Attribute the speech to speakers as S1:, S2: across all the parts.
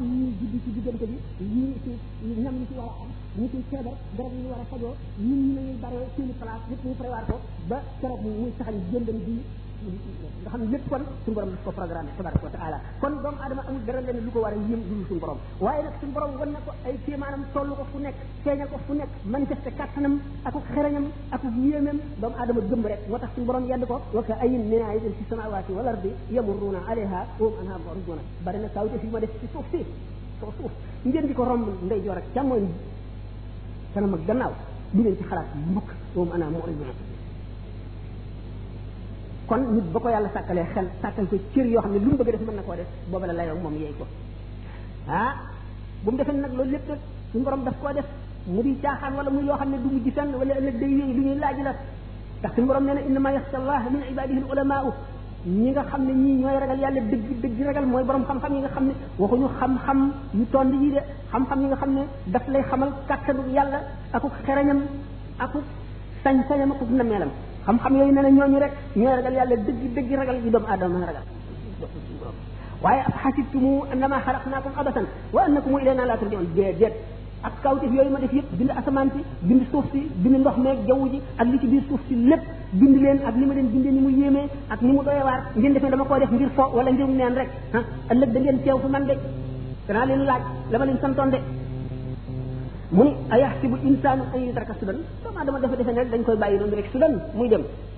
S1: ñuy judd ci diggante bi ñii ci ñam ñu ci war a am ñi ci feebar garab yi ñu war a fajoo ñun ñu nañuy bare seeni place yëpp ñu prévoir ko ba keroog muy saxañ jëndam bi nga xam ne lépp kon suñu borom daf ko programme tabaraka wa taala kon doomu adama amul dara leen lu ko war a yëm lu suñu borom waaye nag suñu borom wan na ko ay kéemaanam toll ko fu nekk feeñal ko fu nekk manifesté kattanam ak xereñam ak yéemam doomu adama gëm rek moo tax suñu borom yedd ko wa ka ayin min ayatin fi samawati wal ardi yamurruna alayha wa hum anha mu'ridun bari na kaw def yu ma def ci suuf si kaw suuf ngeen di ko romb ndey joor ak càmmoñ kanam ak gannaaw du ngeen ci xalaat mbukk moom ana moo ay kon nit ba ko yàlla sàkkalee xel sàkkal ko cër yoo xam ne lu mu bëgg a def mën na koo def booba la layoo moom yeey ko ah bu mu defee nag loolu lépp nag suñu borom daf koo def mu di caaxaan wala muy yoo xam ne du mujj fenn wala ëllëg day yéey lu ñuy laaj la ndax suñu borom nee na innama yaxsha allah min ibadihi al ulamaau ñi nga xam ne ñii ñooy ragal yàlla dëgg dëgg ragal mooy borom xam-xam yi nga xam ne waxuñu xam-xam yu tond yi de xam-xam yi nga xam ne daf lay xamal kàttanu yàlla akuk xereñam akuk sañ-sañam akuk nameelam xam-xam yooyu nee na ñooñu rek ñooy ragal yàlla dëgg dëgg ragal yi doomu aadama mën a ragal waaye ab xasibtumu annama xalaqnaakum abasan wa annakum ilayna la turjaun déedéet ak kawtif yooyu ma def yëpp bind asamaan si bind suuf si bind ndox meeg jaww ji ak li ci biir suuf si lépp bind leen ak ni ma leen bindee ni mu yéemee ak ni mu doy waar ngeen defee dama koo def ngir fo wala ngir neen rek ah ëllëg da ngeen teew fu man de danaa leen laaj la ma leen santoon de mu ni ayaxsibu insaanu an yutraka sudan doomu aadama dafa defe ne rek dañ koy bàyyi noonu rek sudan muy dem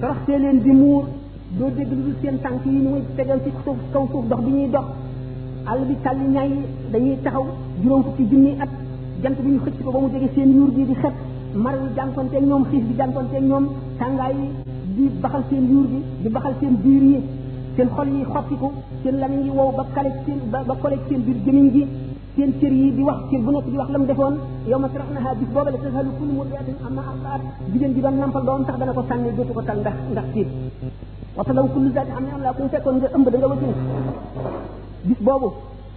S1: sarax see leen di muur doo dégg lu dul seen tànk yi ñu muy tegal ci suuf kaw suuf dox bi ñuy dox àll bi tàlli ñaay dañuy taxaw juróom fukki junni at jant bi ñu xëcc ko ba mu jege seen yuur gi di xet mar wi jànkonteeg ñoom xiif bi jànkonteeg ñoom tàngaay yi di baxal seen yuur gi di baxal seen biir yi seen xol yi xottiku seen lamiñ yi wow ba kale seen ba kole seen biir jëmiñ gi seen cër yi di wax cër bu nekk di wax la mu defoon yow ma sarax naha bis booba la tasalu kullu murdiatin amma ardaat jigéen ji doon nampal doom sax dana ko sànni dootu ko tal ndax ndax tiit wata law kullu zaati am ne am laa ku fekkoon nga ëmb da nga wasin bis boobu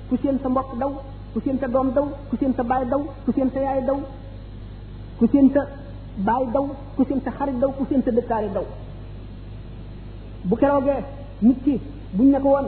S1: ku seen sa mbokk daw ku seen sa doom daw ku seen sa baay daw ku seen sa yaay daw ku seen sa baay daw ku seen sa xarit daw ku seen sa dëkkaale daw bu keroogee nit ki buñ ne ko woon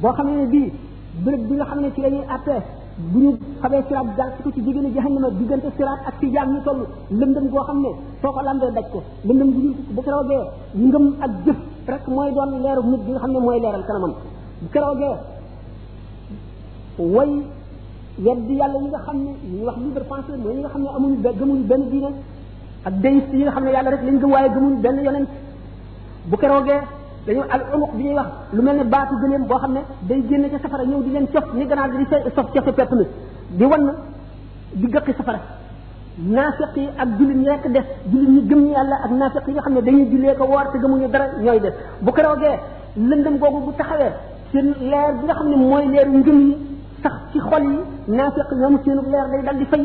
S1: boo xam ne bii bërëb bi nga xam ne ci la ñuy àttee bu ñu xamee siraat jàll si ko ci jigéen ñi jahannama diggante siraat ak fi jaam ñu toll lëndëm goo xam ne foo ko lambee daj ko lëndëm gu ñuul bu keroogee ngëm ak jëf rek mooy doon leeru nit bi nga xam ne mooy leeral kanamam bu keroogee way weddi yàlla yi nga xam ne ñuy wax libre penseur mooy ñi nga xam ne amuñu gëmuñu benn diine ak déyiste yi nga xam ne yàlla rek lañ gëm waaye gëmuñu benn yonent bu keroogee dañu al unuq bi ñuy wax lu mel ne baatu gëleem boo xam ne day génn ca safara ñëw di leen cof ni ganaar di sof cofe pepp mi di wan di gëqi safara naafiq yi ak jullit ñi rekk des jullit ñi gëm yàlla ak naafiq yi nga xam ne dañuy jullee ko woor te gëmuñu dara ñooy des bu keroogee lëndëm googu bu taxawee seen leer bi nga xam ne mooy leeru ngëm yi sax ci xol yi naafiq ñoom seenu leer day dal di fay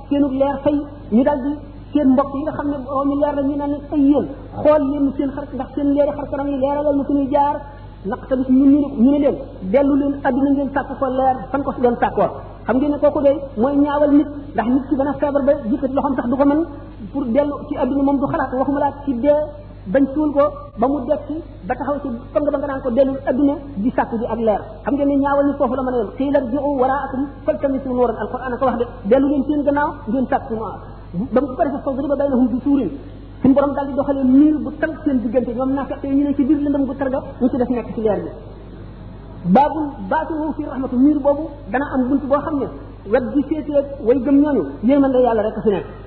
S1: seenu leer fay ñu dal di seen mbokk yi nga xam ne boroomi leer la ñu naan leen ay yéen xool leen seen xar ndax seen leeri xar kanam yi leeralal na suñuy jaar naq tamit ñun ñu ñu ne leen dellu leen adduna ngeen sàkk ko leer fan ko si doon sàkkoo xam ngeen ne kooku de mooy ñaawal nit ndax nit ki dana feebar ba yëkkati loxoom sax du ko mën pour dellu ci adduna moom du xalaat waxuma laa ci dee bañ suul ko ba mu dekki ba taxaw ci fa nga ba nga naan ko dellul adduna di sàkk ji ak leer xam ngeen ne ñaawal ni foofu la mën a yem xiilan jiu waraakum faltamisu nuuran alquran a ko wax de dellu leen seen gannaaw ngeen sàkk ma ba mu ko defee foofu riba bay na hum bi suurin suñu borom daal di doxalee miir bu tal seen diggante ñoom naa fekkee ñu ne ci biir lëndëm gu targa ñu ci def nekk ci leer bi baabul baatinu fi rahmatu miir boobu dana am bunt boo xam ne wet gi féetee way gëm ñooñu yéemal nga yàlla rek a fi nekk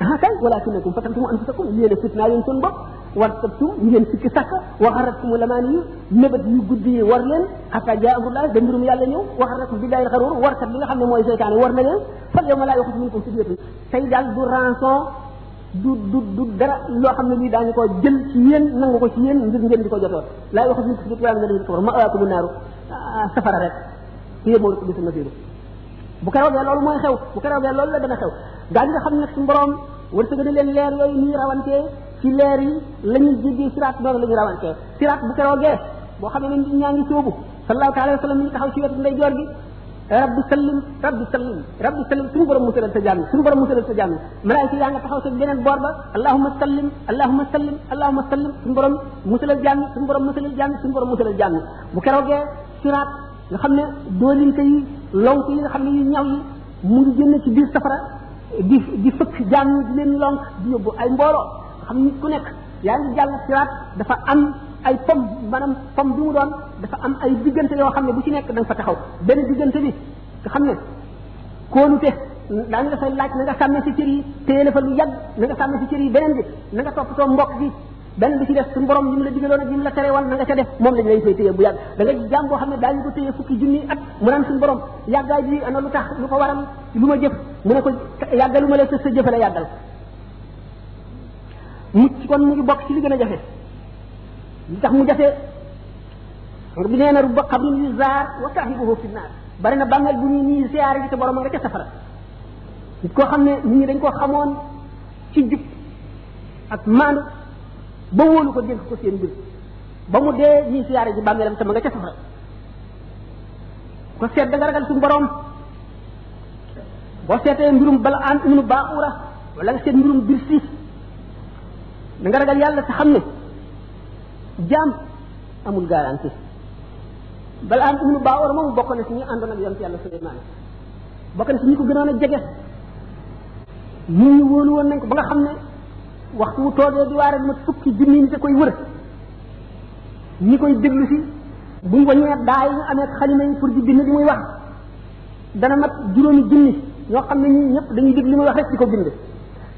S1: ah kay walakinakum fatantum anfusakum yéen a fitnaa leen seen bopp war tabtum ngeen sikki sàkk wa xaratkum lamaan yi mébét yu guddi yi war leen xataa jaa amrullah ba mbirum yàlla ñëw wa xaratkum billahi alxaruur warkat li nga xam ne mooy seytaane war na leen fal yow ma laa yoxus minkum fidyatun tey daal du rançon du du du dara loo xam ne lii daañu ko jël ci yéen nangu ko ci yéen ngir ngeen di ko jotoo laa yoxus minkum fidyatun ma waakumu naaru safara rek yéen moo rek bi sama bu keroogee loolu mooy xew bu keroogee loolu la dana xew gaa ñi nga xam ne suñu borom wërsëg na leen leer yooyu ñuy rawantee ci leer yi la ñuy jéggi siraat noonu la ñuy rawantee siraat bu keroogee boo xam ne nit ñaa ngi sóobu sallallahu taala wa sallam mi ngi taxaw ci wetu ndeyjoor gi rabbi sallim rabbi sallim rabbi sallim suñu borom musalal sa jàmm suñu borom musalal sa jàmm malaayika yaa nga taxaw sa beneen boor ba allahuma sallim allahuma sallim allahuma sallim suñu borom musalal jàmm suñu borom musalal jàmm suñu borom musalal jàmm bu keroogee siraat nga xam ne doolinka yi lonk yi nga xam ne yu ñaw yi mu ngi génn ci biir safara di di fëkk jaam ñi di leen lonk di yóbbu ay mbooloo nga xam nit ku nekk yaa ngi jàll siraat dafa am ay pom maanaam pom bi mu doon dafa am ay diggante yoo xam ne bu ci nekk da nga fa taxaw benn diggante bi nga xam ne kóolute daañu la fay laaj na nga sàmme si cër yi téye la fa lu yàgg na nga sàmme si cër yi beneen bi na nga toppatoo mbokk gi benn bi ci def suñu borom lim la digaloon ak lim la tere woon na nga ca def moom lañ lay fay téye bu yàgg da nga jaam boo xam ne daañu ko téye fukki junni at mu naan suñu borom yàggaay bi ana lu tax lu ko waral lu ma jëf mu ne ko yàggalu ma la sa sa jëfale yàggal mucc kon mu ngi bokk ci li gën a jafe li tax mu jafe bi nee na rubba xabrin yu zaar wa saahibuhu fi naar bari na bàmmeel bu ñuy nii siyaare ji te borom a nga ca safara nit koo xam ne nit ñi dañ koo xamoon ci jub ak maandu ba wóolu ko dénk ko seen mbir ba mu dee ñuy siyaare ji bàmmeelam te ma nga ca safara ko seet da nga ragal suñu borom boo seetee mbirum bala an ibnu baaxura wala nga seet mbirum bir siis da nga ragal yàlla te xam ne jaam amul garantie bala an ibnu baaxura moom bokk na si ñu àndoon ak yonent yàlla Suleymaan bokk na si ñi ko gënoon a jege nit ñi wóolu woon nañ ko ba nga xam ne waxtu wu toogee di waare ma fukki junni nit a koy wër ñi koy déglu si bu ñu wañee daay ñu amee xalima yi pour di bind li muy wax dana mat juróomi junni ñoo xam ne ñii ñëpp dañuy déglu li muy wax rek di ko bind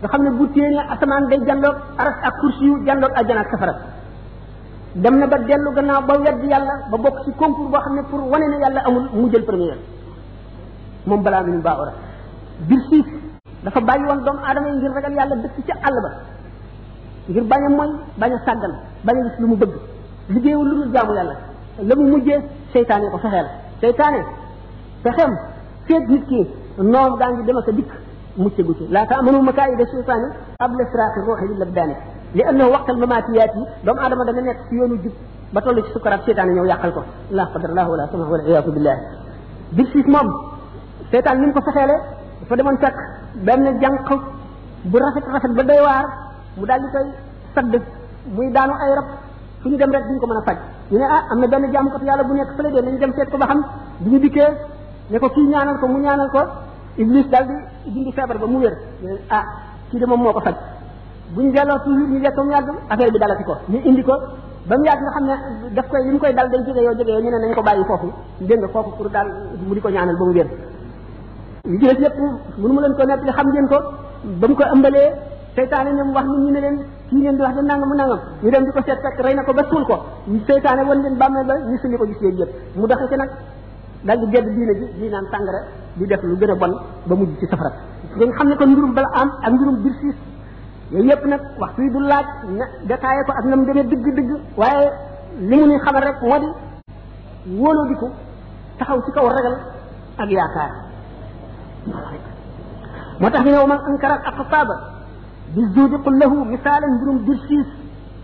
S1: nga xam ne bu téenee asamaan day jàndoog aras ak kursi yu jàndoog àjjana ak safara dem na ba dellu gannaaw ba wedd yàlla ba bokk ci concours boo xam ne pour wane ne yàlla amul mu jël première moom balaa mi ñu baaxoon bir siis dafa bàyyi woon doomu aadama yi ngir ragal yàlla dëkk ca àll ba ngir bañ a moy bañ a sàggan bañ a gis lu mu bëgg liggéeyul lu dul jaamu yàlla la mu mujjee seytaane ko fexeel seytaane fexeem feeg nit ki noom gaa ngi dem ak a dikk mucc gu ci laa taamanu makaayida seytaani qabla firaaqi ruuxi li labdaani li annahu waqtal mamaatiyaat yi doomu aadama dana nekk ci yoonu jub ba toll ci sukaraat seytaane ñëw yàqal ko la qadar laa wala sama wala iyaatu billahi bir siis moom seytaan ni mu ko fexeele dafa demoon fekk benn jànq bu rafet rafet ba doy waar mu daal di koy sadd muy daanu ay rab fu ñu dem rek duñ ko mën a faj ñu ne ah am na benn jaamu ko yàlla bu nekk fële de nañ dem seet ko ba xam bu ñu dikkee ne ko kii ñaanal ko mu ñaanal ko iblis daal di dindi feebar ba mu wér ah kii de moom moo ko faj bu ñu delloo toujours ñu lekkoom yàgg affaire bi dalati ko ñu indi ko ba mu yàgg nga xam ne daf koy li mu koy dal day jóge yoo jóge yoo ñu ne nañ ko bàyyi foofu dégg nga foofu pour daal mu di ko ñaanal ba mu wér li jëlee yëpp mënu ma leen ko nekk li xam ngeen ko ba mu ko ëmbalee seytaane ñoom wax nit ñi ne leen kii ngeen di wax de nangam nangam ñu dem di ko seet fekk rey na ko ba suul ko seytaane wan leen bàmmeel ba ñu sulli ko gis yooyu yëpp mu doxe ci nag daal di gedd diine ji di naan sàngara di def lu gën a bon ba mujj ci safara ngeen xam ne kon mbirum bala am ak mbirum bir siis yooyu yëpp nag waxtu yi du laaj na détaillé ko ak na mu demee dëgg dëgg waaye li mu ni xamal rek moo di wóoloo di ko taxaw ci kaw ragal ak yaakaar moo tax ñu ne wa man ankara al aqtaaba bi zuudi qul lahu misaalan mbirum bir siis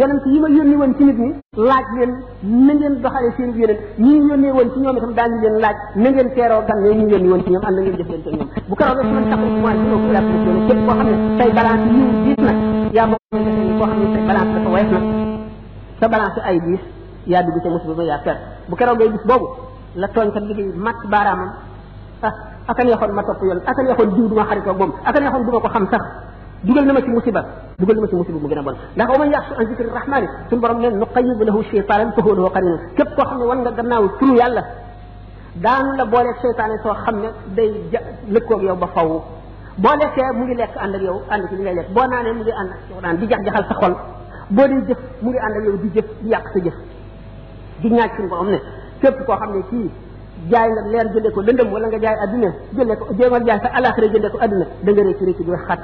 S1: yonent yi ma yónni woon ci nit ñi laaj leen na ngeen doxale seen yonent ñi ñu yónnee woon ci ñoom itam daañu leen laaj na ngeen teeroo gan ñooy ñu yónni woon ci ñoom am na ngeen jëflante ak ñoom bu keroog rek man tax mooy ci ñoom la pression képp koo xam ne say balance yiw diis na yaa bokk koo xam ne say balance dafa woyof na sa balance ay diis yaa dugg ca musiba ba yaa perte bu keroog ngay gis boobu la tooñkat bi di mat baaraamam ah aka neexoon ma topp yoon aka neexoon diw du ma xaritoo moom aka neexoon du ma ko xam sax dugal na ma ci musiba dugal na ma ci musiba mu gën a bon ndax wa man yaxsu an zikri rahmani suñu borom neen nuqayyid lahu shaytanan fa huwa lahu qarin képp koo xam ne wan nga gannaaw turu yàlla daanu la booleeg seytaane soo xam ne day ja lëkkoog yow ba faw boo lekkee mu ngi lekk ànd ak yow ànd ci li ngay lekk boo naanee mu ngi ànd ak yow naan di jax jaxal sa xol boo dee jëf mu ngi ànd ak yow di jëf di yàq sa jëf di ñaaj suñu borom ne képp koo xam ne kii jaay la leer jëndee ko lëndëm wala nga jaay adduna jëndee ko jéem a jaay sa alaxira jëndee ko adduna da nga rëcc rëcc bi wax xat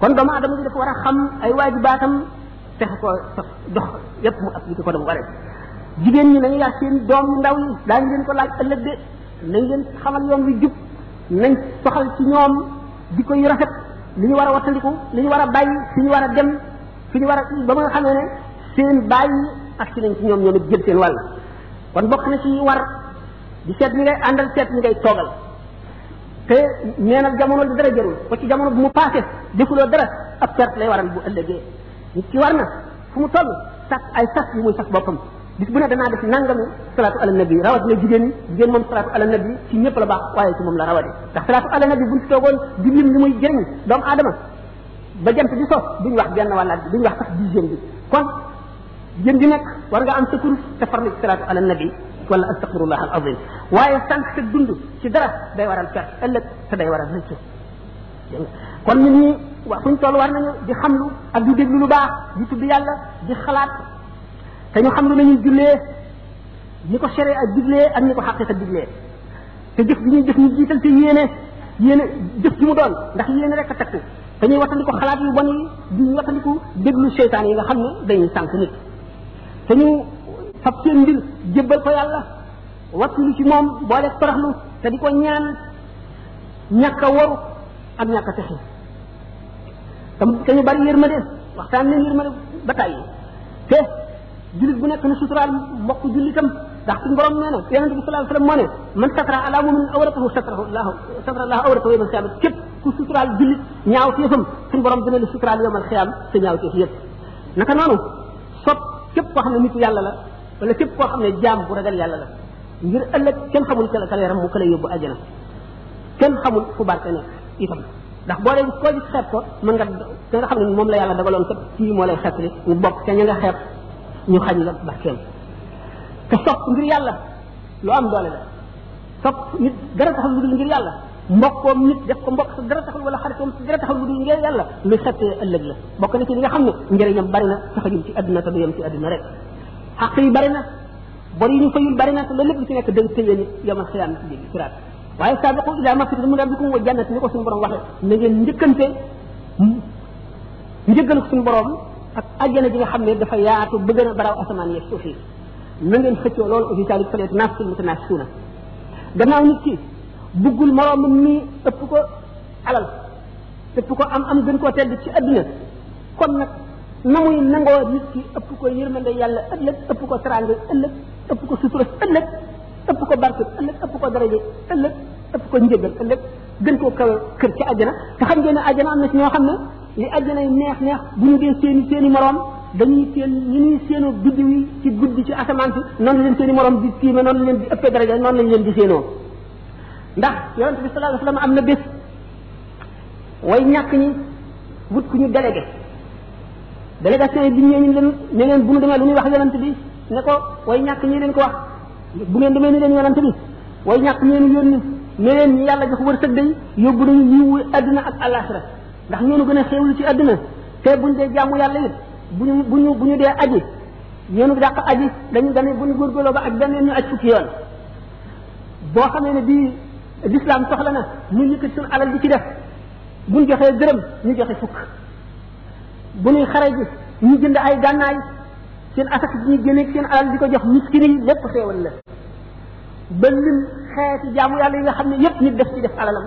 S1: kon doomu adama bi dafa war a xam ay waajibaatam fexe ko sax dox yépp mu appliqué ko dama waree jigéen ñi nañu yar seen doom yu ndaw yi daañu leen ko laaj ëllëg de nañ leen xamal yoon wi jub nañ soxal ci ñoom di ko yu rafet li ñu war a wattandiku li ñu war a bàyyi fi ñu war a dem fi ñu war a ba nga xamee ne seen bàyyi ak si nañ ci ñoom ñoom it jël seen wàll kon bokk na ci yi war di seet ñi ngay àndal seet ñi ngay toogal te neenal jamono lu dara jarul ko ci jamono bu mu passé defuloo dara ab perte lay waral bu ëllëgee nit ki war na fu mu toll sax ay sax yu muy sax boppam bis bu ne danaa def nangamu salaatu ala nabi rawat na jigéen ñi jigéen moom salaatu ala nabi ci ñëpp la baax waaye ci moom la rawate ndax salaatu ala nabi buñ ci toogoon di lim li muy jëriñ doomu aadama ba jant di so duñ wax genn wàllaat bi duñ wax sax dixième bi kon jën di nekk war nga am sa kurus te farlu ci salaatu ala nabi wala astaghfirullah al azim waaye sànq sa dund ci dara day waral perte ëllëg te day waral rëcc kon nit ñi wa fuñ toll war nañu di xamlu ak di déglu lu baax di tudd yàlla di xalaat te ñu xam lu nañuy jullee ni ko séré ak diglee ak ni ko xaqiqa diglee te jëf bi ñuy jëf ñu jiital te yéene yéene jëf ji mu doon ndax yéene rek a takku dañuy wattandiku xalaat yu bon yi di wattandiku déglu seytaan yi nga xam ne dañuy sànq nit te ñu fab seen mbir jébbal ko yàlla wattulu ci moom boole toroxlu te di ko ñaan ñàkk a waru ak ñàkk a texe te ñu bari yërmande waxtaan nañ yërmande ba tàyyi te julit bu nekk na suturaal mbokk julitam ndax suñu borom nee na yonente bi sallallahu alayhi wasallam moo ne man satara ala mumin awratahu satarahu allahu satara allahu awratahu yawmal xiyaama képp ku suturaal julit ñaaw téefam suñu borom dina la suturaal yawmal xiyaam sa ñaaw téef yëpp naka noonu sopp képp koo xam ne nitu yàlla la wala képp koo xam ne jaam bu ragal yàlla la ngir ëllëg kenn xamul kala kala yaram mu kala yóbbu àjjana kenn xamul fu barke nekk itam ndax boo leen koo gis xeeb ko mën nga ka nga xam ne moom la yàlla dagaloon kat kii moo lay xeet li ñu bokk ca ña nga xeeb ñu xañ la barkeem te sopp ngir yàlla lu am doole la sopp nit dara taxal lu dul ngir yàlla mbokkoom nit def ko mbokk sa dara taxal wala xaritoom sa dara taxal lu dul ngir yàlla lu xettee ëllëg la bokk na ci li nga xam ne njëriñam bari na taxajul ci àdduna te du yem ci àdduna rek xaq yi bari na bor yi ñu fayul bari na te loolu lépp lu ci nekk dëgg tëjee nit yomal xiyaam ci biir siraat waaye saabiqu ila magfiratin min rabbikum wa jannatin ni ko suñu borom waxee na ngeen njëkkante njëggal suñu borom ak àjjana ji nga xam ne dafa yaatu ba gën a baraw asamaan yeeg suuf yi na ngeen xëccoo loolu aussi taali fale naaf si muta naaf suuna gannaaw nit ki buggul moroomam mi ëpp ko alal ëpp ko am am gën koo tedd ci adduna kon nag na muy nangoo nit ki ëpp ko yërmande yàlla ëllëg ëpp ko teraanga ëllëg ëpp ko sutura ëllëg ëpp ko barke ëllëg ëpp ko daraje ëllëg ëpp ko njëgal ëllëg gën koo kawe kër ci àjjana te xam ngeen ne àjjana am na ci ñoo xam ne li àjjana yi neex neex bu ñu dee seeni seeni moroom dañuy seen ñu ñuy séenoo biddiw yi ci guddi ci asamaan si noonu leen seeni moroom di tiime noonu leen di ëppee daraja noonu lañ leen di séenoo ndax yonente bi sallallahu alayhi wasallam am na bés way ñàkk ñi wut ku ñu délégué délégation yi bi ñëwee ñu leen ne leen bu ñu demee lu ñuy wax yonente bi ne ko way ñàkk ñi leen ko wax bu ngeen demee ni leen yonent bi way ñàkk ñi leen yónni ne leen ñi yàlla jox wërsëg day yóbbu nañu yiwu àdduna ak alaxira ndax ñoo nu gën a xéewlu ci àdduna te buñ dee jaamu yàlla it bu ñu bu ñu bu ñu dee aji ñoo nu dàq aji dañu dañu bu ñu góorgóorloo ba ak benn ñu aj fukki yoon boo xamee ne bii l'islam soxla na ñu yëkkati suñu alal di ci def buñ joxee dërëm ñu joxe fukk bu ñuy xare ji ñu jënd ay gànnaay seen asak bi ñu génne seen alal di ko jox miskin yi lépp xéewal la ba lim xeeti jaamu yàlla yi nga xam ne yépp nit def ci def alalam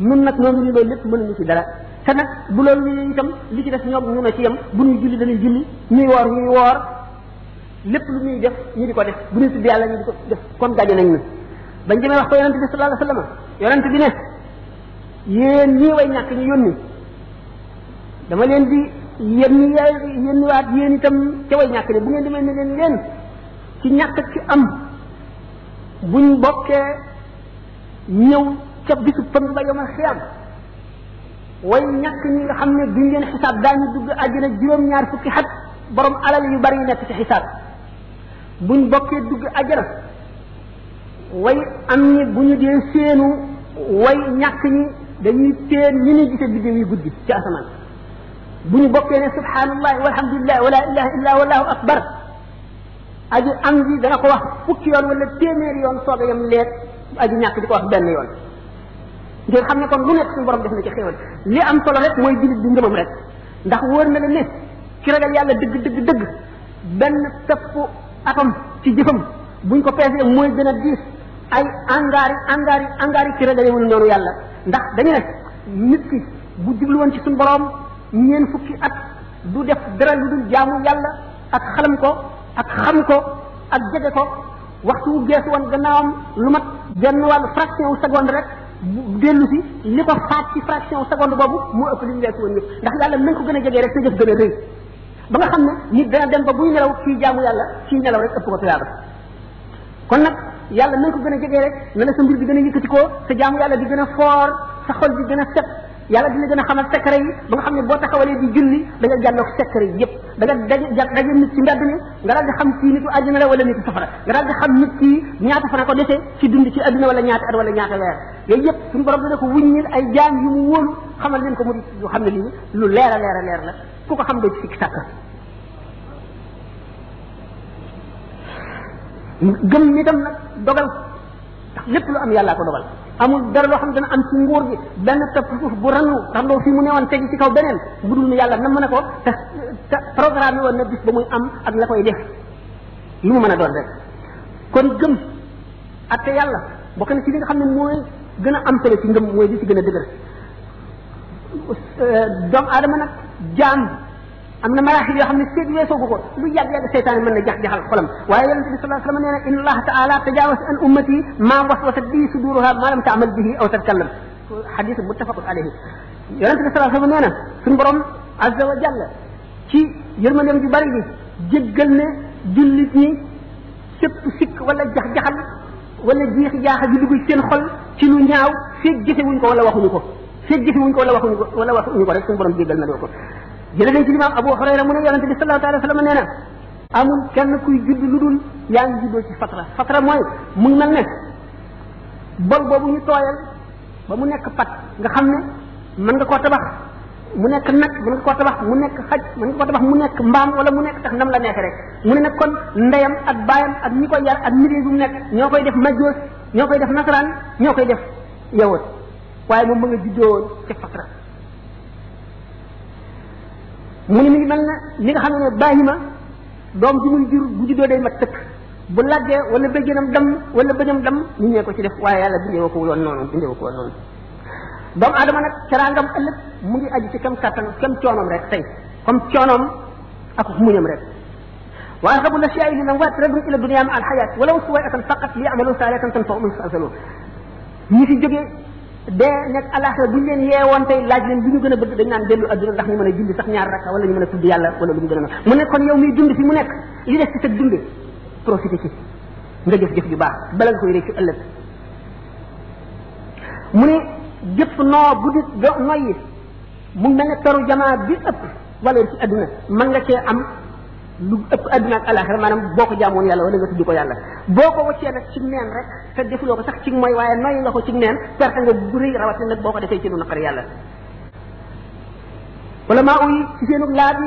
S1: nun nag noonu ñu loolu lépp mënuñu ci dara te nag bu loolu wéyee itam li ci def ñoom ñu ne ci yem bu ñuy julli dañuy julli ñuy woor ñuy woor lépp lu ñuy def ñu di ko def bu ñuy tudd yàlla ñu di ko def kon gaje nañ na bañ demee wax ko yonente bi sallallahu alayhi wa sallam yonente bi ne yéen ñii way ñàkk ñu yónni dama leen di yénni yaay yénniwaat yéen itam ca way ñàkk ne bu ngeen demee ne leen leen ci ñàkk ci am buñ bokkee ñëw ca bisu pëng ba yomal xiyam way ñàkk ñi nga xam ne duñ leen xisaab daañu dugg àjjana juróom-ñaar fukki xat borom alal yu bari yu nekk ci xisaab buñ bokkee dugg àjjana way am ñi bu ñu dee seenu way ñàkk ñi dañuy teen ñi ñuy gisee biddew yi guddi ci asamaan bu ñu bokkee ne subhanallahi walhamdulillahi wala ilaha illa wallahu akbar aji am ji dana ko wax fukki yoon wala téeméeri yoon soog a yem leet aji ñàkk di ko wax benn yoon ngeen xam ne kon lu nekk suñu borom def na ci xéewal li am solo rek mooy jullit bi ngëmam rek ndax wóor na la ne ki ragal yàlla dëgg dëgg dëgg benn pepp atom ci jëfam buñ ko peesee mooy gën a diis ay angaari angaari angaari ci rek dayewul noonu yàlla ndax dañu ne nit ki bu jublu woon ci suñu borom ñeen fukki at du def dara lu dul jaamu yàlla ak xalam ko ak xam ko ak jege ko waxtu wu geesu woon gannaawam lu mat genn wàllu fraction wu seconde rek dellu si li ko faat ci fraction wu seconde boobu moo ëpp li ñu weesu woon ñëpp ndax yàlla nañ ko gën a jegee rek sa jëf gën a rëy ba nga xam ne nit dana dem ba buy nelaw fii jaamu yàlla fii nelaw rek ëpp ko tuyaaba kon nag yàlla nañ ko gën a jegee rek na la sa mbir bi gën a yëkkati ko sa jaamu yàlla di gën a foor sa xol bi gën a set yàlla dina gën a xamal secret yi ba nga xam ne boo taxawalee di julli da nga jàlloog secret yi yëpp da nga daje daje nit ci mbedd mi nga daal di xam kii nitu àjjana la wala nitu safara nga daal di xam nit kii ñaata fana ko defee ci dund ci adduna wala ñaata at wala ñaata weer yooyu yëpp suñu borom dana ko wuññil ay jaam yu mu wóolu xamal leen ko mu di xam ne lii lu leer a leer a leer la ku ko xam doo ci sikki sàkka gëm nitam nag dogal ndax lépp lu am yàllaa ko dogal amul dara loo xam ne dana am ci nguur gi benn topp suuf bu rannu xam nga fii mu newoon tegi ci kaw beneen bu dul ne yàlla nam mën a ko te te programme woon na bis ba muy am ak la koy def lu mu mën a doon rek kon gëm atte yàlla bokk na ci li nga xam ne mooy gën a am solo ci ngëm mooy li ci gën a dëgër doomu aadama nag jaam am na maraaxil yoo xam ne seet weesoo ko ko lu yàgg yàgg seytaane mën na jax jaxal xolam waaye yonente bi sallallahu alayhi wasallam nee na inna allaha taala tajawas an ummati ma waswasat bihi suduruha ma lam taamal bihi aw tatkallam xadis muttafaqun alayhi yonente bi sallallahu alayhi wasallam nee na suñu borom azza wa jalla ci yërmandeem ju bari bi jéggal ne jullit ñi sëpp sikk wala jax jaxal wala jiixi jaaxa ji dugg seen xol ci lu ñaaw feeg jëfewuñ ko wala waxuñu ko feeg jëfewuñ ko wala waxuñu ko wala waxuñu ko rek suñu borom jéggal na leen ko jële nañ ci limaam Abu Hurayra mu ne yonente bi sallallahu alayhi wa sallam nee na amul kenn kuy judd lu dul yaa ngi juddoo ci fatra fatra mooy mu ngi mel ne bol boobu ñu tooyal ba mu nekk pat nga xam ne mën nga koo tabax mu nekk nag mën nga koo tabax mu nekk xaj mën nga koo tabax mu nekk mbaam wala mu nekk tax nam la neexee rek mu ne nag kon ndeyam ak baayam ak ñi koy yar ak milieu bi mu nekk ñoo koy def majjoos ñoo koy def nasaraan ñoo koy def yawut waaye moom ma nga juddoo woon ci fatra mu ne mi ngi mel na li nga xam ne bàyyi ma doom ji muy jur bu juddoo day mat tëkk bu laggee wala bëjjënam dam wala bëjam dam ñu ñee ko ci def waaye yàlla bindee woo ko woon noonu bindee woo ko woon noonu doomu aadama nag teraangam ëllëg mu ngi aju ci kam kàttan kam coonoom rek tey comme coonoom ak muñam rek waaye xabu la siyaay li nam waat radum ila dunia ma alxayaat walaw suwayatan faqat li amalu saalihatan tan fahum yasalun ñi fi jógee dee nekk alaxira bu ñu leen yeewoon tey laaj leen bu ñu gën a bëgg dañ naan dellu adduna ndax ñu mën a julli sax ñaar rakka wala ñu mën a tudd yàlla wala lu mu gën a mu ne kon yow miy dund fi mu nekk li des ci sa dund profité ci nga jëf jëf ju baax bala nga koy réccu ëllëg mu ne jëpp noo bu di do noyyi mu mel ne peru jamaa bi ëpp valeur ci adduna mën nga cee am lu ëpp adduna ak alaxira maanaam boo ko jaamoon yàlla wala nga tudd ko yàlla boo ko wëccee nag ci neen rek te defuloo ko sax ci mooy waaye noyyi nga ko ci neen perte nga bu rëy rawatina nag boo ko defee ci lu naqar yàlla wala maa uy ci seenu laa bi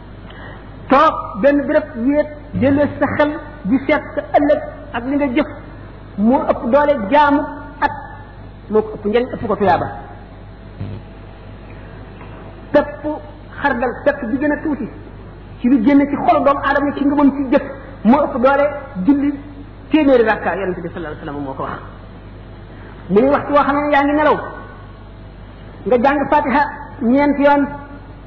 S1: toog benn béréb wéet jëlee sa xel di seet sa ëllëg ak li nga jëf moo ëpp doole jaamu at moo ko ëpp njëriñ ëpp ko tuyaaba pepp xardal pepp bi gën a tuuti ci lu génn ci xolu doomu aadama ci ngëmam ci jëf moo ëpp doole julli téeméeri rakka yonent bi sallallahu alayhi wasallam moo ko wax mu ngi waxtu woo xam ne yaa ngi nelaw nga jàng fatiha ñeent yoon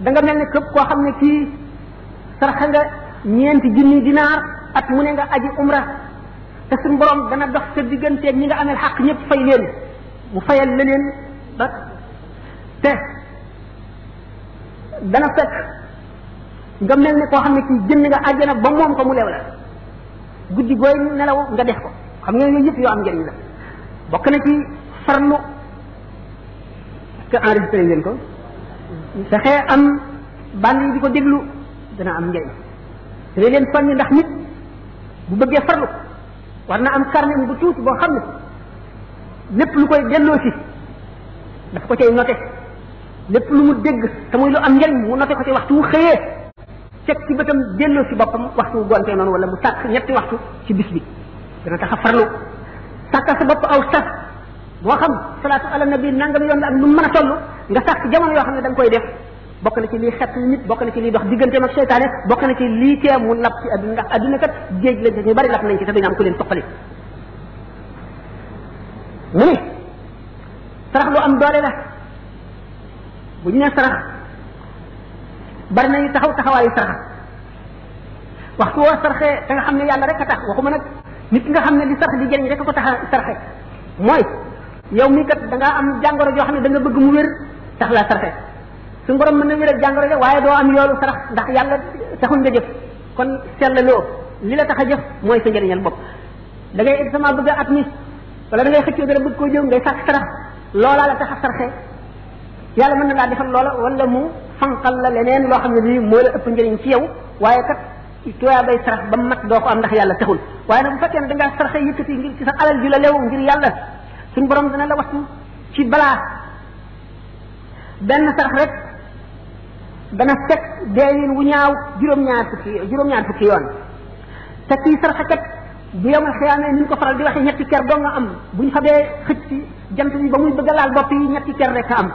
S1: da nga mel ne képp koo xam ne kii sarxa nga ñeenti junni dinaar at mu ne nga aji umra te suñ borom dana dox sa digganteeg ñi nga amel xaq ñëpp fay leen mu fayal la leen ba te dana fekk nga mel ne koo xam ne kii jënd nga àjjana ba moom ko mu lew la guddi gooy nelaw nga def ko xam nga yooyu yëpp yoo am njëriñ la bokk na ci farlu te enregistré ngeen ko fexee am band yi di ko déglu dana am njëriñ dana leen soññ ndax nit bu bëggee farlu war na am carnet bu tuuti boo xam ne lépp lu koy delloo si daf ko cay noté lépp lu mu dégg te muy lu am njëriñ mu noté ko ci waxtu wu xëyee teg ci bëtam delloo si boppam waxtu wu gontee noonu wala mu sàkk ñetti waxtu ci bis bi dana tax a farlu sàkkal sa bopp aw sas moo xam salaatu ala nabi nangam yoon la ak nu mu mën a toll nga sàkk jamono yoo xam ne da nga koy def bokk na ci lii xet nit bokk na ci lii dox digganteem ak seytaane bokk na ci lii tee mu lab ci adduna ndax adduna kat géej la ñu bari lab nañ ci te duñu am ku leen toqali mu ne sarax lu am doole la bu ñu nee sarax bari nañu taxaw taxawaayu sarax waxtu woo sarxee te nga xam ne yàlla rek a tax waxuma nag nit nga xam ne li sarax di jëriñ rek ko tax a sarxe mooy yow mii kat da ngaa am jàngoro joo xam ne da nga bëgg mu wér tax laa sarxe suñu borom mën na wéral jàngoro ja waaye doo am yoolu sarax ndax yàlla taxul nga jëf kon sellaloo li la tax a jëf mooy sa njëriñal bopp da ngay sama bëgg at mi wala da ngay xëccoo dara bëgg koo jëw ngay sàkk sarax loolaa la tax a sarxe yàlla mën na laa defal loola wala mu fanqal la leneen loo xam ne lii moo la ëpp njëriñ ci yow waaye kat tuyaa bay sarax ba mat doo ko am ndax yàlla taxul waaye nag bu fekkee ne dangaa saraxe yëkkati ngir ci sa alal ji la lew ngir yàlla suñ borom dana la wattu ci balaa benn sarax rek dana fekk deewin wu ñaaw juróom-ñaar fukki juróom-ñaar fukki yoon te kii saraxakat bu yomal xiyaamee ni ñu ko faral di waxee ñetti ker doo nga am bu ñu xabee xëcc ci jant bi ba muy bëgg a laal bopp yi ñetti ker rek a am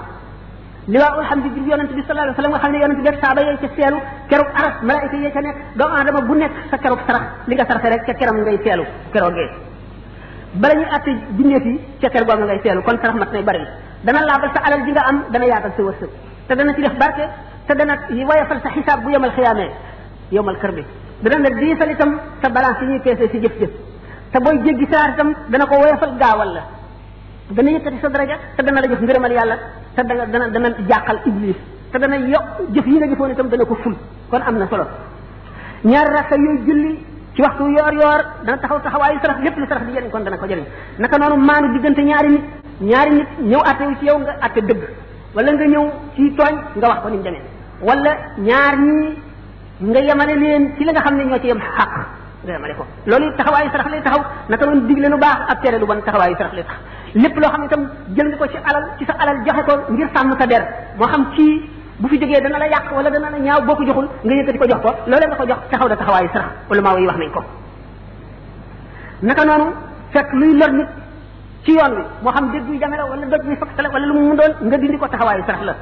S1: liwaa ul hamdi bi yonent bi sallallahu alayhi wa sallam nga xam ne yonent bi ak saaba yee ca seelu kerub aras malaayika yee ca nekk doomu aadama bu nekk sa kerub sarax li nga saraxe rek ca keram ngay seelu keroogee bala ñuy àtte bindeef yi ca ker googu ngay seelu kon sarax mat nay bari dana laabal sa alal ji nga am dana yaatal sa wërsëg te dana ci def barke te dana woyofal sa xisaab bu yemal xiyaamee yowmal kër bi dana la diisal itam sa balance yi ñuy peesee ci jëf jëf te booy jéggi siraat itam dana ko woyofal gaawal la dana yëkkati sa daraja te dana la jox ngërëmal yàlla te dana dana dana jàqal iblis te dana yokk jëf yi nga jëfoon itam dana ko ful kon am na solo ñaar rakka yooyu julli ci waxtu yoor yoor dana taxaw taxawaayu sarax lépp lu sarax di jëriñ kon dana ko jëriñ naka noonu maanu diggante ñaari nit ñaari nit ñëw attewu ci yow nga atte dëgg wala nga ñëw ci tooñ nga wax ko ni mu demee wala ñaar ñii nga yemale leen ci la nga xam ne ñoo ci yem xaq nga yemale ko loolu it taxawaayu sarax lay taxaw naka doon digle lu baax ak tere lu bon taxawaayu sarax lay tax lépp loo xam ne itam jël nga ko ci alal ci sa alal joxe ko ngir sàmm sa der moo xam ci bu fi jógee dana la yàq wala dana la ñaaw boo ko joxul nga yëkkati ko jox ko loolee nga ko jox taxaw da taxawaayu sarax ulama yi wax nañ ko naka noonu fekk luy lor nit ci yoon wi moo xam dégg yu jame la wala doj mi fakkatale wala lu mu doon nga dindi ko taxawaayu sarax la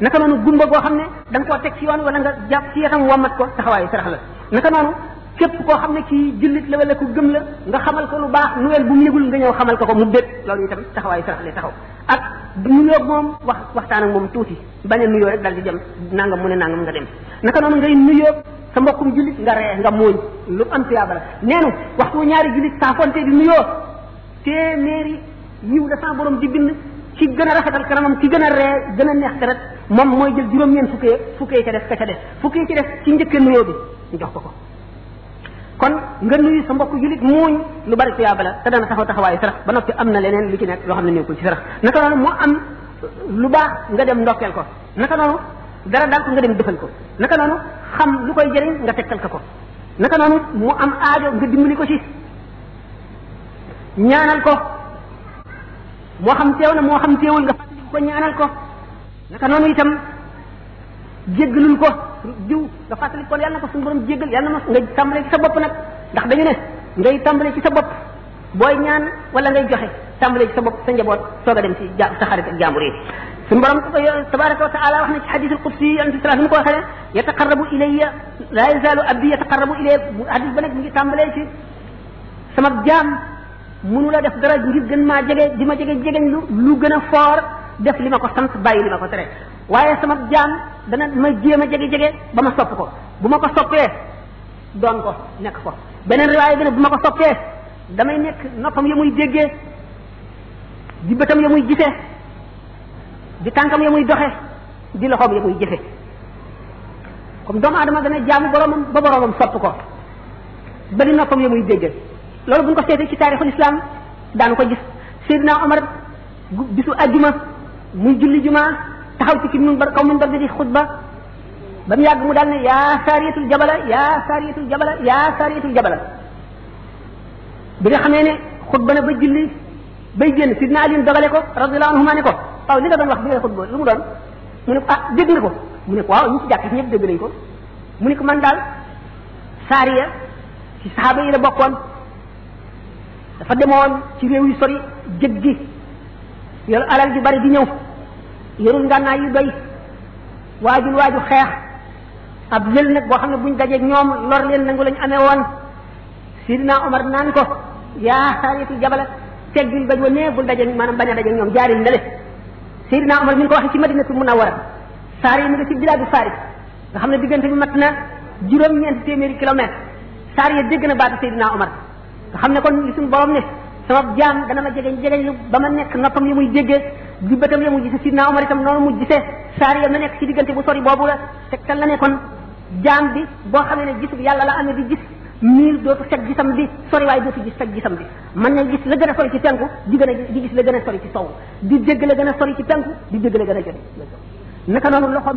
S1: naka noonu gumba goo xam ne da nga koo teg ci yoon wala nga jàpp ci yatam wammat ko taxawaayu sarax la naka noonu képp koo xam ne kii jullit la wala ku gëm la nga xamal ko lu baax nuwel bu mu yëgul nga ñëw xamal ko ko mu bét loolu itam taxawaayu sarax lay taxaw ak nuyoo moom wax waxtaan ak moom tuuti bañ a nuyoo rek dal di dem nangam mu ne nangam nga dem naka noonu ngay nuyoo sa mbokkum jullit nga ree nga mooñ lu am tuyaaba la neenu waxtu ñaari jullit saafonte di nuyoo téeméeri yiw la sa borom di bind ci gën a rafetal kanamam ci gën a ree gën a neex deret moom mooy jël juróom-ñeent fukkee fukkee ca def ka ca def fukkee ci def ci njëkkee nuyoo bi ñu jox ko ko kon nga nuyu sa mbokk julit muuñ lu bari tuyaaba la te dana taxaw taxawaayu sarax ba noppi am na leneen lu ci nekk loo xam ne nekkul ci sarax naka noonu moo am lu baax nga dem ndokkeel ko naka noonu dara daal ko nga dem defal ko naka noonu xam lu koy jëriñ nga tegtal ko ko naka noonu mu am aajo nga dimbali ko ci ñaanal ko moo xam teew na moo xam teewul nga fàttali ko ñaanal ko naka noonu itam jéggalul ko jiw nga fàttali ko yàlla na ko suñu borom jéggal yàlla na ma nga tàmbale ci sa bopp nag ndax dañu ne ngay tàmbale ci sa bopp booy ñaan wala ngay joxe tàmbalee ci sa bopp sa njaboot soog a dem ci ja sa xarit ak jaambur yi suñu borom tabaraka wa taala wax na ci xadisul qudsi yi yonente salaa mu ko waxee ne yataqarrabu ilayya la yazaalu abdi yataqarrabu ilayya xadis ba nag mu ngi tàmbalee ci sama jaam mënu la def dara ngir gën maa jege di ma jege jegeñ lu lu gën a foor def li ma ko sant bàyyi li ma ko tere waaye sama jaam dana ma jéem a jege jege ba ma sopp ko bu ma ko soppee doon ko nekk ko beneen riwaaya bi ne bu ma ko soppee damay nekk noppam ya muy déggee di bëtam ya muy gisee di tànkam ya muy doxe di loxoom ya muy jëfe comme doomu aadama dana jaamu boromam ba boromam sopp ko ba di noppam ya muy déggee loolu bu ñu ko seetee ci taarixul islam daanu ko gis Seydina Omar bisu ajjuma muy julli juma taxaw ci ki mun bar kaw mun bar di xutba ba mu yàgg mu daal ne yaa saariyatul jabala yaa saariyatul jabala yaa saariyatul jabala bi nga xamee ne xutba na ba julli bay génn sidna Ali dogale ko radiyallahu anhuma ne ko waaw li nga doon wax bi ngay xutba lu mu doon mu ne ko ah dégg nga ko mu ne ko waaw ñu ci jàkk ñëpp dégg nañ ko mu ne ko man daal saariya ci saxaaba yi la bokkoon dafa demoon ci réew yu sori jëg gi yor alal ju bari di ñëw yorul ngànnaay yu doy waajul waaju xeex ab lël nag boo xam ne buñ dajeeg ñoom lor leen nangu lañ amee woon sidina omar naan ko yaa xaritu jabala teggil bañ wa nee bul dajeeg maanaam bañ a dajeeg ñoom jaaril na le sidina omar mi ngi ko waxee ci madinatu munawwara saar yi mu ngi ci bilaadu faris nga xam ne diggante bi mat na juróom-ñeenti téeméeri kilomètre saar ya dégg na baatu sidina omar nga xam ne kon li suñu borom ne sama jaam dana ma jegeñ jegeñ lu ba ma nekk noppam yi muy déggee di bëtam ya mu gisee sidna Omar itam noonu mu gisee saar ya ma nekk ci diggante bu sori boobu la tegtal la ne kon jaam bi boo xamee ne gisub yàlla la amee di gis miir dootu fekk gisam bi sori waaye dootu gis fekk gisam bi mën na gis la gën a sori ci penku di gën a di gis la gën a sori ci sowu di dégg la gën a sori ci penku di dégg la gën a jege naka noonu loxoom